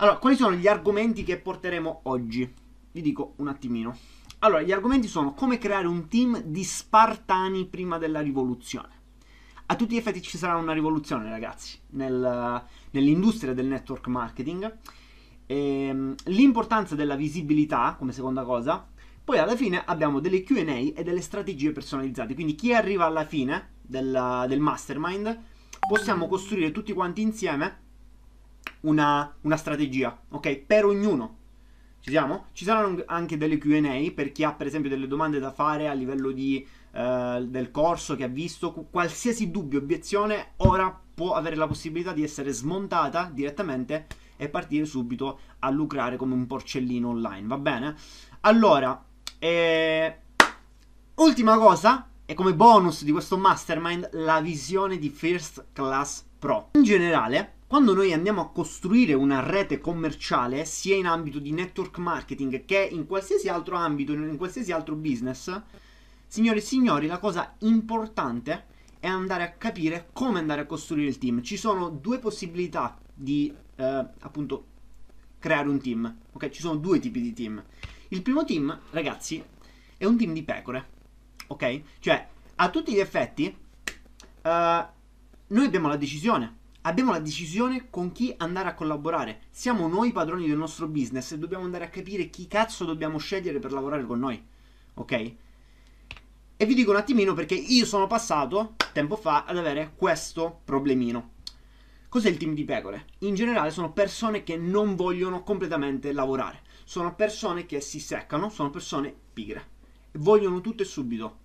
Allora, quali sono gli argomenti che porteremo oggi? Vi dico un attimino. Allora, gli argomenti sono come creare un team di spartani prima della rivoluzione. A tutti gli effetti ci sarà una rivoluzione, ragazzi, nel, nell'industria del network marketing. E, ehm, l'importanza della visibilità, come seconda cosa. Poi alla fine abbiamo delle QA e delle strategie personalizzate. Quindi chi arriva alla fine del, del mastermind possiamo costruire tutti quanti insieme una, una strategia, ok? Per ognuno. Ci siamo? Ci saranno anche delle QA per chi ha per esempio delle domande da fare a livello di, eh, del corso che ha visto. Qualsiasi dubbio, obiezione, ora può avere la possibilità di essere smontata direttamente e partire subito a lucrare come un porcellino online. Va bene? Allora, eh, ultima cosa, e come bonus di questo mastermind, la visione di First Class Pro. In generale, quando noi andiamo a costruire una rete commerciale, sia in ambito di network marketing che in qualsiasi altro ambito, in qualsiasi altro business, signore e signori, la cosa importante è andare a capire come andare a costruire il team. Ci sono due possibilità di eh, appunto creare un team. Ok, ci sono due tipi di team. Il primo team, ragazzi, è un team di pecore. Ok? Cioè, a tutti gli effetti, uh, noi abbiamo la decisione abbiamo la decisione con chi andare a collaborare. Siamo noi padroni del nostro business e dobbiamo andare a capire chi cazzo dobbiamo scegliere per lavorare con noi. Ok? E vi dico un attimino perché io sono passato tempo fa ad avere questo problemino. Cos'è il team di pecore? In generale sono persone che non vogliono completamente lavorare. Sono persone che si seccano, sono persone pigre. Vogliono tutto e subito.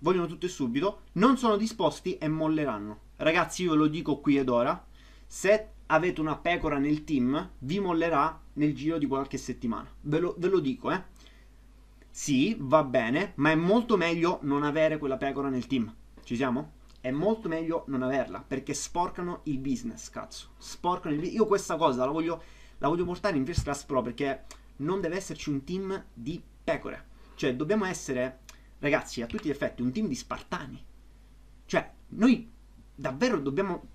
Vogliono tutto e subito, non sono disposti e molleranno. Ragazzi, io ve lo dico qui ed ora. Se avete una pecora nel team, vi mollerà nel giro di qualche settimana. Ve lo, ve lo dico, eh. Sì, va bene, ma è molto meglio non avere quella pecora nel team. Ci siamo? È molto meglio non averla, perché sporcano il business, cazzo. Sporcano il business. Io questa cosa la voglio, la voglio portare in First Class Pro, perché non deve esserci un team di pecore. Cioè, dobbiamo essere, ragazzi, a tutti gli effetti, un team di spartani. Cioè, noi davvero dobbiamo...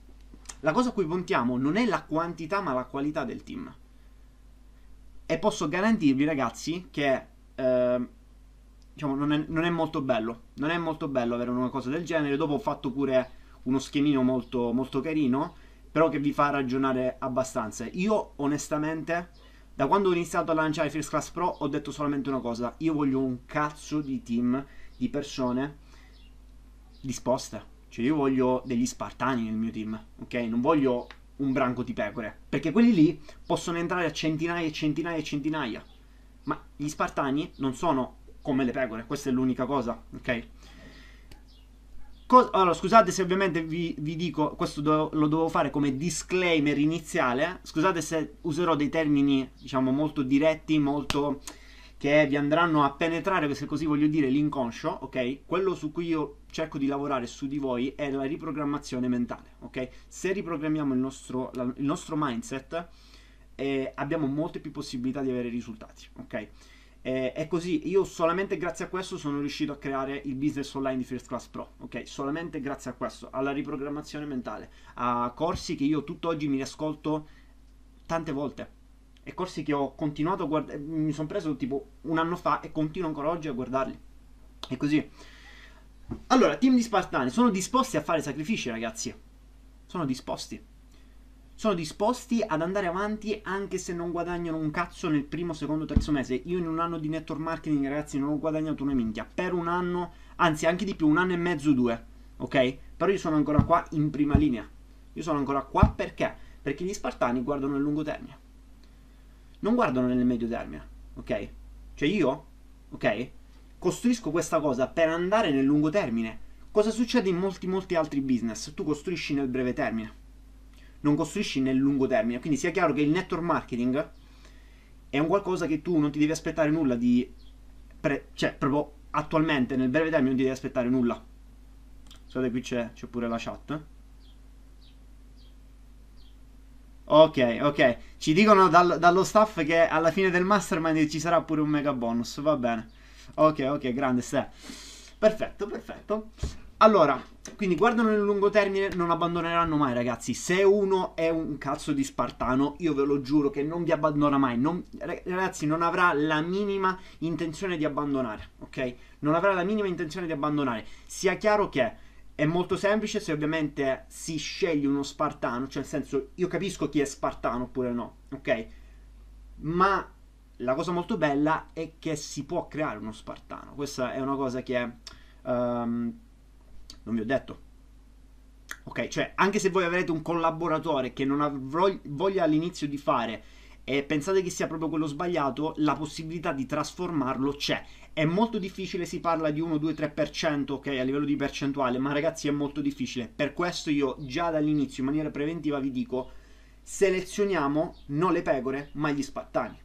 La cosa a cui puntiamo non è la quantità ma la qualità del team. E posso garantirvi ragazzi che... Eh, diciamo, non è, non è, molto bello. Non è molto bello avere una cosa del genere. Dopo ho fatto pure uno schemino molto, molto carino, però che vi fa ragionare abbastanza. Io onestamente, da quando ho iniziato a lanciare First Class Pro, ho detto solamente una cosa. Io voglio un cazzo di team di persone disposte cioè io voglio degli spartani nel mio team, ok? Non voglio un branco di pecore, perché quelli lì possono entrare a centinaia e centinaia e centinaia. Ma gli spartani non sono come le pecore, questa è l'unica cosa, ok? Co- allora, scusate se ovviamente vi, vi dico, questo do- lo dovevo fare come disclaimer iniziale, scusate se userò dei termini, diciamo, molto diretti, molto che vi andranno a penetrare, se così voglio dire, l'inconscio, ok? Quello su cui io cerco di lavorare su di voi è la riprogrammazione mentale, ok? Se riprogrammiamo il nostro, la, il nostro mindset, eh, abbiamo molte più possibilità di avere risultati, ok? Eh, è così, io solamente grazie a questo sono riuscito a creare il business online di First Class Pro, ok? Solamente grazie a questo, alla riprogrammazione mentale, a corsi che io tutt'oggi mi riascolto tante volte, e corsi che ho continuato a guardare, mi sono preso tipo un anno fa e continuo ancora oggi a guardarli. E così. Allora, team di Spartani, sono disposti a fare sacrifici, ragazzi. Sono disposti. Sono disposti ad andare avanti anche se non guadagnano un cazzo nel primo, secondo, terzo mese. Io in un anno di network marketing, ragazzi, non ho guadagnato una minchia. Per un anno, anzi anche di più, un anno e mezzo, due. Ok? Però io sono ancora qua in prima linea. Io sono ancora qua perché? Perché gli Spartani guardano nel lungo termine non guardano nel medio termine, ok? Cioè io, ok? Costruisco questa cosa per andare nel lungo termine. Cosa succede in molti molti altri business? Tu costruisci nel breve termine, non costruisci nel lungo termine. Quindi sia chiaro che il network marketing è un qualcosa che tu non ti devi aspettare nulla di... Pre- cioè, proprio attualmente nel breve termine non ti devi aspettare nulla. Scusate, qui c'è, c'è pure la chat. Ok, ok. Ci dicono dal, dallo staff che alla fine del mastermind ci sarà pure un mega bonus. Va bene. Ok, ok, grande Ste. Perfetto, perfetto. Allora, quindi guardano nel lungo termine, non abbandoneranno mai, ragazzi. Se uno è un cazzo di spartano, io ve lo giuro che non vi abbandona mai. Non, ragazzi, non avrà la minima intenzione di abbandonare, ok? Non avrà la minima intenzione di abbandonare. Sia chiaro che è molto semplice se ovviamente si sceglie uno spartano, cioè nel senso, io capisco chi è spartano oppure no, ok? Ma la cosa molto bella è che si può creare uno spartano. Questa è una cosa che... Um, non vi ho detto. Ok, cioè anche se voi avrete un collaboratore che non ha voglia all'inizio di fare e pensate che sia proprio quello sbagliato, la possibilità di trasformarlo c'è. È molto difficile, si parla di 1, 2, 3%, ok, a livello di percentuale, ma ragazzi è molto difficile. Per questo io già dall'inizio, in maniera preventiva, vi dico, selezioniamo non le pecore, ma gli spattani,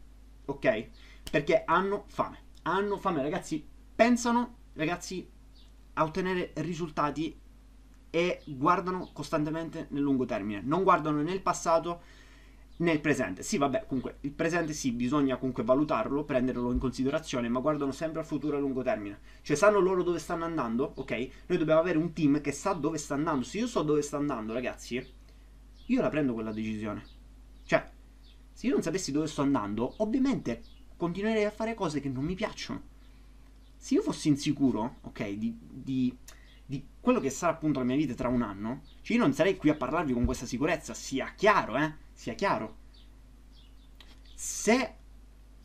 ok? Perché hanno fame. Hanno fame, ragazzi, pensano, ragazzi, a ottenere risultati e guardano costantemente nel lungo termine, non guardano nel passato nel presente. Sì, vabbè, comunque il presente sì, bisogna comunque valutarlo, prenderlo in considerazione, ma guardano sempre al futuro a lungo termine. Cioè sanno loro dove stanno andando, ok? Noi dobbiamo avere un team che sa dove sta andando. Se io so dove sta andando, ragazzi, io la prendo quella decisione. Se io non sapessi dove sto andando, ovviamente continuerei a fare cose che non mi piacciono se io fossi insicuro, ok, di, di, di, quello che sarà appunto la mia vita tra un anno, cioè io non sarei qui a parlarvi con questa sicurezza, sia chiaro, eh, sia chiaro. Se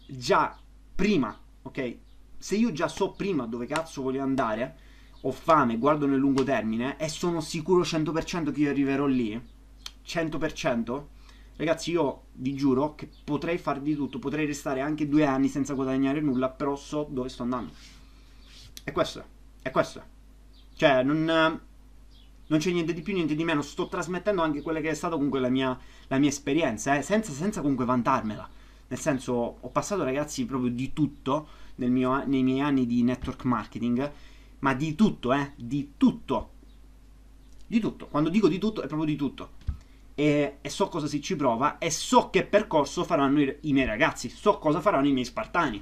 già prima, ok, se io già so prima dove cazzo voglio andare, ho fame, guardo nel lungo termine e sono sicuro 100% che io arriverò lì, 100%, ragazzi io vi giuro che potrei fare di tutto, potrei restare anche due anni senza guadagnare nulla, però so dove sto andando. È questo, è questo. Cioè, non, non c'è niente di più, niente di meno. Sto trasmettendo anche quella che è stata comunque la mia, la mia esperienza, eh, senza, senza comunque vantarmela. Nel senso, ho passato, ragazzi, proprio di tutto mio, nei miei anni di network marketing, ma di tutto, eh, di tutto. Di tutto. Quando dico di tutto, è proprio di tutto. E, e so cosa si ci prova e so che percorso faranno i, i miei ragazzi, so cosa faranno i miei spartani.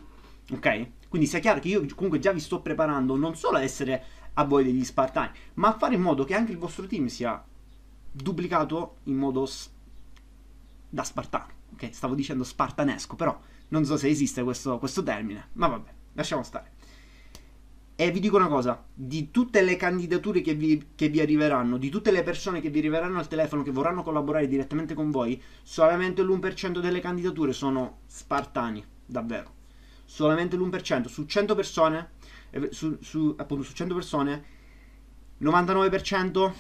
Ok? Quindi sia chiaro che io comunque già vi sto preparando non solo a essere a voi degli spartani, ma a fare in modo che anche il vostro team sia duplicato in modo s- da spartano. Ok, stavo dicendo spartanesco, però non so se esiste questo, questo termine, ma vabbè, lasciamo stare. E vi dico una cosa, di tutte le candidature che vi, che vi, arriveranno, di tutte le persone che vi arriveranno al telefono, che vorranno collaborare direttamente con voi, solamente l'1% delle candidature sono spartani, davvero solamente l'1%. Su 100 persone, eh, su, su, appunto su 100 persone, 99%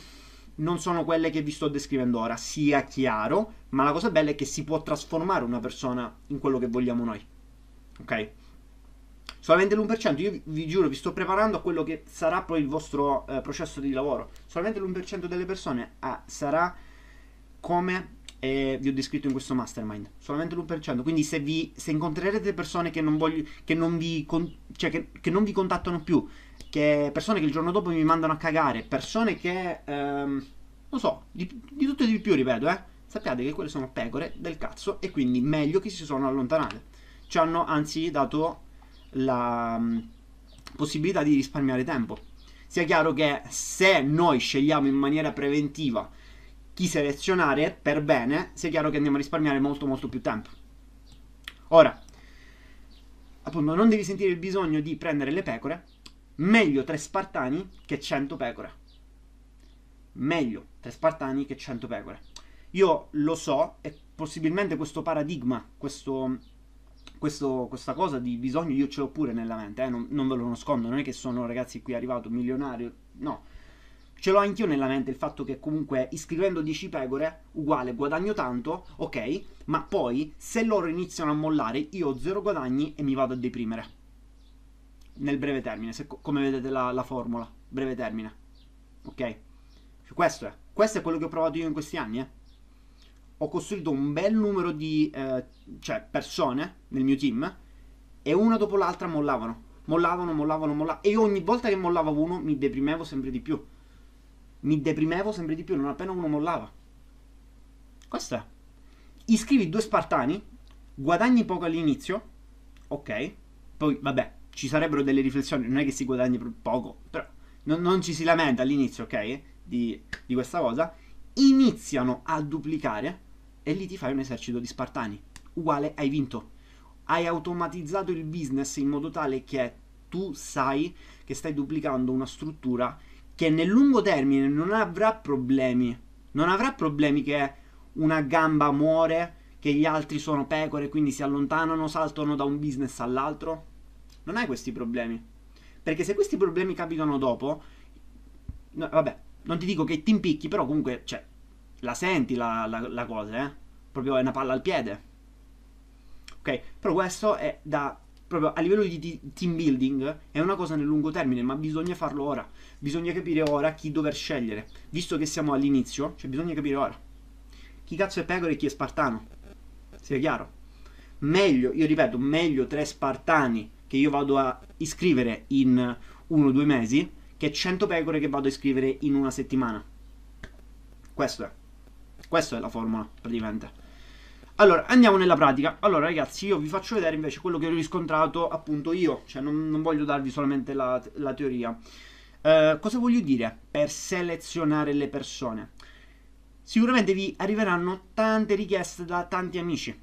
non sono quelle che vi sto descrivendo ora, sia chiaro, ma la cosa bella è che si può trasformare una persona in quello che vogliamo noi. Ok? Solamente l'1%, io vi giuro, vi sto preparando a quello che sarà poi il vostro eh, processo di lavoro. Solamente l'1% delle persone ah, sarà come e vi ho descritto in questo mastermind. Solamente l'1%. Quindi se, vi, se incontrerete persone che non, voglio, che, non vi con, cioè che, che non vi contattano più, che persone che il giorno dopo mi mandano a cagare, persone che... Ehm, non so, di, di tutto e di più, ripeto, eh. Sappiate che quelle sono pecore del cazzo e quindi meglio che si sono allontanate. Ci hanno anzi dato la um, possibilità di risparmiare tempo. Sia chiaro che se noi scegliamo in maniera preventiva chi selezionare per bene, sia chiaro che andiamo a risparmiare molto molto più tempo. Ora, appunto, non devi sentire il bisogno di prendere le pecore, meglio tre spartani che 100 pecore. Meglio tre spartani che 100 pecore. Io lo so e possibilmente questo paradigma, questo, questo, questa cosa di bisogno io ce l'ho pure nella mente, eh? non, non ve lo nascondo, non è che sono ragazzi qui arrivato milionario, no Ce l'ho anch'io nella mente il fatto che comunque iscrivendo 10 pecore, uguale, guadagno tanto, ok, ma poi se loro iniziano a mollare, io ho zero guadagni e mi vado a deprimere. Nel breve termine, se, come vedete la, la, formula, breve termine. Ok? Cioè, questo è. Questo è quello che ho provato io in questi anni, eh. Ho costruito un bel numero di eh, cioè, persone nel mio team e una dopo l'altra mollavano. Mollavano, mollavano, mollavano. E ogni volta che mollava uno mi deprimevo sempre di più mi deprimevo sempre di più non appena uno mollava. Questo è. Iscrivi due spartani, guadagni poco all'inizio, ok, poi vabbè, ci sarebbero delle riflessioni, non è che si guadagni poco, però non, non ci si lamenta all'inizio, ok? Di, di questa cosa, iniziano a duplicare e lì ti fai un esercito di spartani. Uguale, hai vinto. Hai automatizzato il business in modo tale che tu sai che stai duplicando una struttura che nel lungo termine non avrà problemi. Non avrà problemi che una gamba muore, che gli altri sono pecore, quindi si allontanano, saltano da un business all'altro. Non hai questi problemi. Perché se questi problemi capitano dopo, no, vabbè, non ti dico che ti impicchi, però comunque, cioè, la senti la, la, la cosa, eh? Proprio è una palla al piede. Ok? Però questo è da proprio a livello di team building è una cosa nel lungo termine, ma bisogna farlo ora. Bisogna capire ora chi dover scegliere. Visto che siamo all'inizio, cioè bisogna capire ora. Chi cazzo è Pecora e chi è Spartano? Sia chiaro. Meglio, io ripeto, meglio tre Spartani che io vado a iscrivere in uno o due mesi che 100 pecore che vado a iscrivere in una settimana. Questo è. Questa è la formula, praticamente. Allora, andiamo nella pratica. Allora, ragazzi, io vi faccio vedere invece quello che ho riscontrato appunto io, cioè non, non voglio darvi solamente la, la teoria. Uh, cosa voglio dire per selezionare le persone? Sicuramente vi arriveranno tante richieste da tanti amici.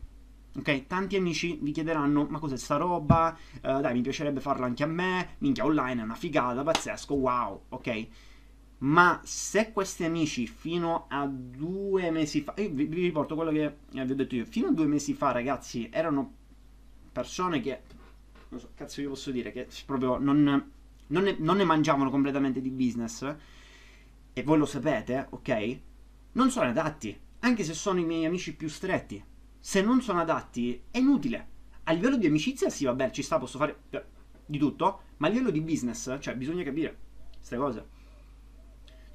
Ok, tanti amici vi chiederanno: Ma cos'è sta roba? Uh, dai, mi piacerebbe farla anche a me. Minchia, online è una figata, pazzesco, wow, ok. Ma se questi amici fino a due mesi fa, io vi, vi riporto quello che vi ho detto io, fino a due mesi fa ragazzi erano persone che, non so, cazzo io posso dire, che proprio non, non, ne, non ne mangiavano completamente di business, e voi lo sapete, ok? Non sono adatti, anche se sono i miei amici più stretti. Se non sono adatti è inutile. A livello di amicizia sì, vabbè, ci sta, posso fare di tutto, ma a livello di business, cioè bisogna capire queste cose.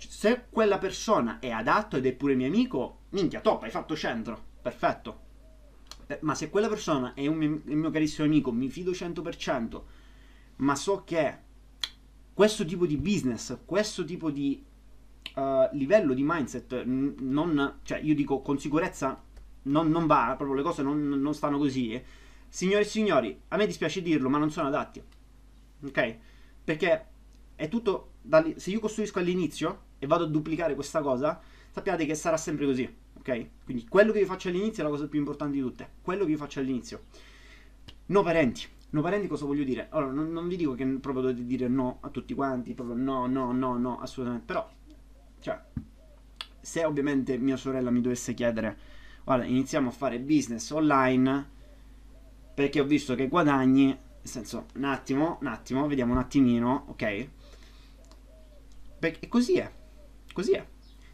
Se quella persona è adatto ed è pure mio amico, minchia, top, hai fatto centro, perfetto. Eh, ma se quella persona è un mio, un mio carissimo amico, mi fido 100%, ma so che questo tipo di business, questo tipo di uh, livello di mindset, non, cioè io dico con sicurezza, non, non va, proprio le cose non, non stanno così. Eh. Signore e signori, a me dispiace dirlo, ma non sono adatti. Ok? Perché è tutto, se io costruisco all'inizio, e vado a duplicare questa cosa, sappiate che sarà sempre così, ok? Quindi quello che vi faccio all'inizio è la cosa più importante di tutte, quello che vi faccio all'inizio. No parenti, no parenti cosa voglio dire? Allora, non, non vi dico che proprio dovete dire no a tutti quanti, proprio no, no, no, no, assolutamente, però, cioè, se ovviamente mia sorella mi dovesse chiedere, guarda, iniziamo a fare business online, perché ho visto che guadagni, nel senso, un attimo, un attimo, vediamo un attimino, ok? Perché così è così è.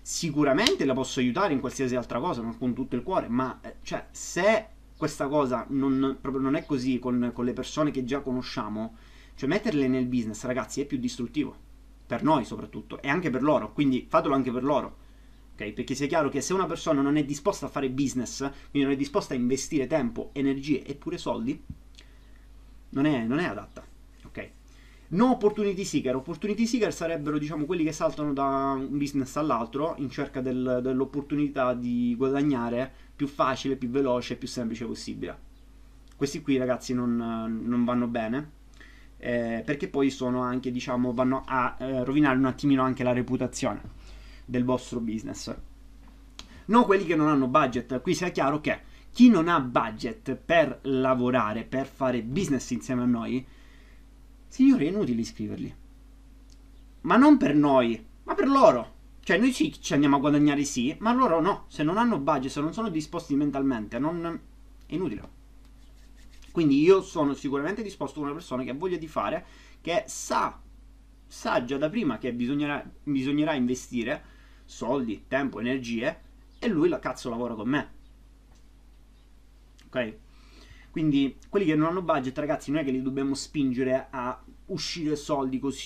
Sicuramente la posso aiutare in qualsiasi altra cosa, non con tutto il cuore, ma eh, cioè, se questa cosa non, non è così con, con le persone che già conosciamo, cioè metterle nel business, ragazzi, è più distruttivo. Per noi soprattutto, e anche per loro, quindi fatelo anche per loro. Okay? Perché sia chiaro che se una persona non è disposta a fare business, quindi non è disposta a investire tempo, energie e pure soldi, non è, non è adatta. No opportunity seeker, opportunity seeker sarebbero diciamo quelli che saltano da un business all'altro in cerca del, dell'opportunità di guadagnare più facile, più veloce, più semplice possibile. Questi qui ragazzi non, non vanno bene eh, perché poi sono anche diciamo vanno a eh, rovinare un attimino anche la reputazione del vostro business. No quelli che non hanno budget, qui sia chiaro che chi non ha budget per lavorare, per fare business insieme a noi, Signori, è inutile iscriverli. Ma non per noi, ma per loro. Cioè, noi sì ci andiamo a guadagnare sì, ma loro no. Se non hanno budget, se non sono disposti mentalmente, non... è inutile. Quindi io sono sicuramente disposto a una persona che ha voglia di fare, che sa, sa già da prima che bisognerà, bisognerà investire soldi, tempo, energie, e lui la cazzo lavora con me. Ok? Quindi quelli che non hanno budget, ragazzi, non è che li dobbiamo spingere a uscire soldi così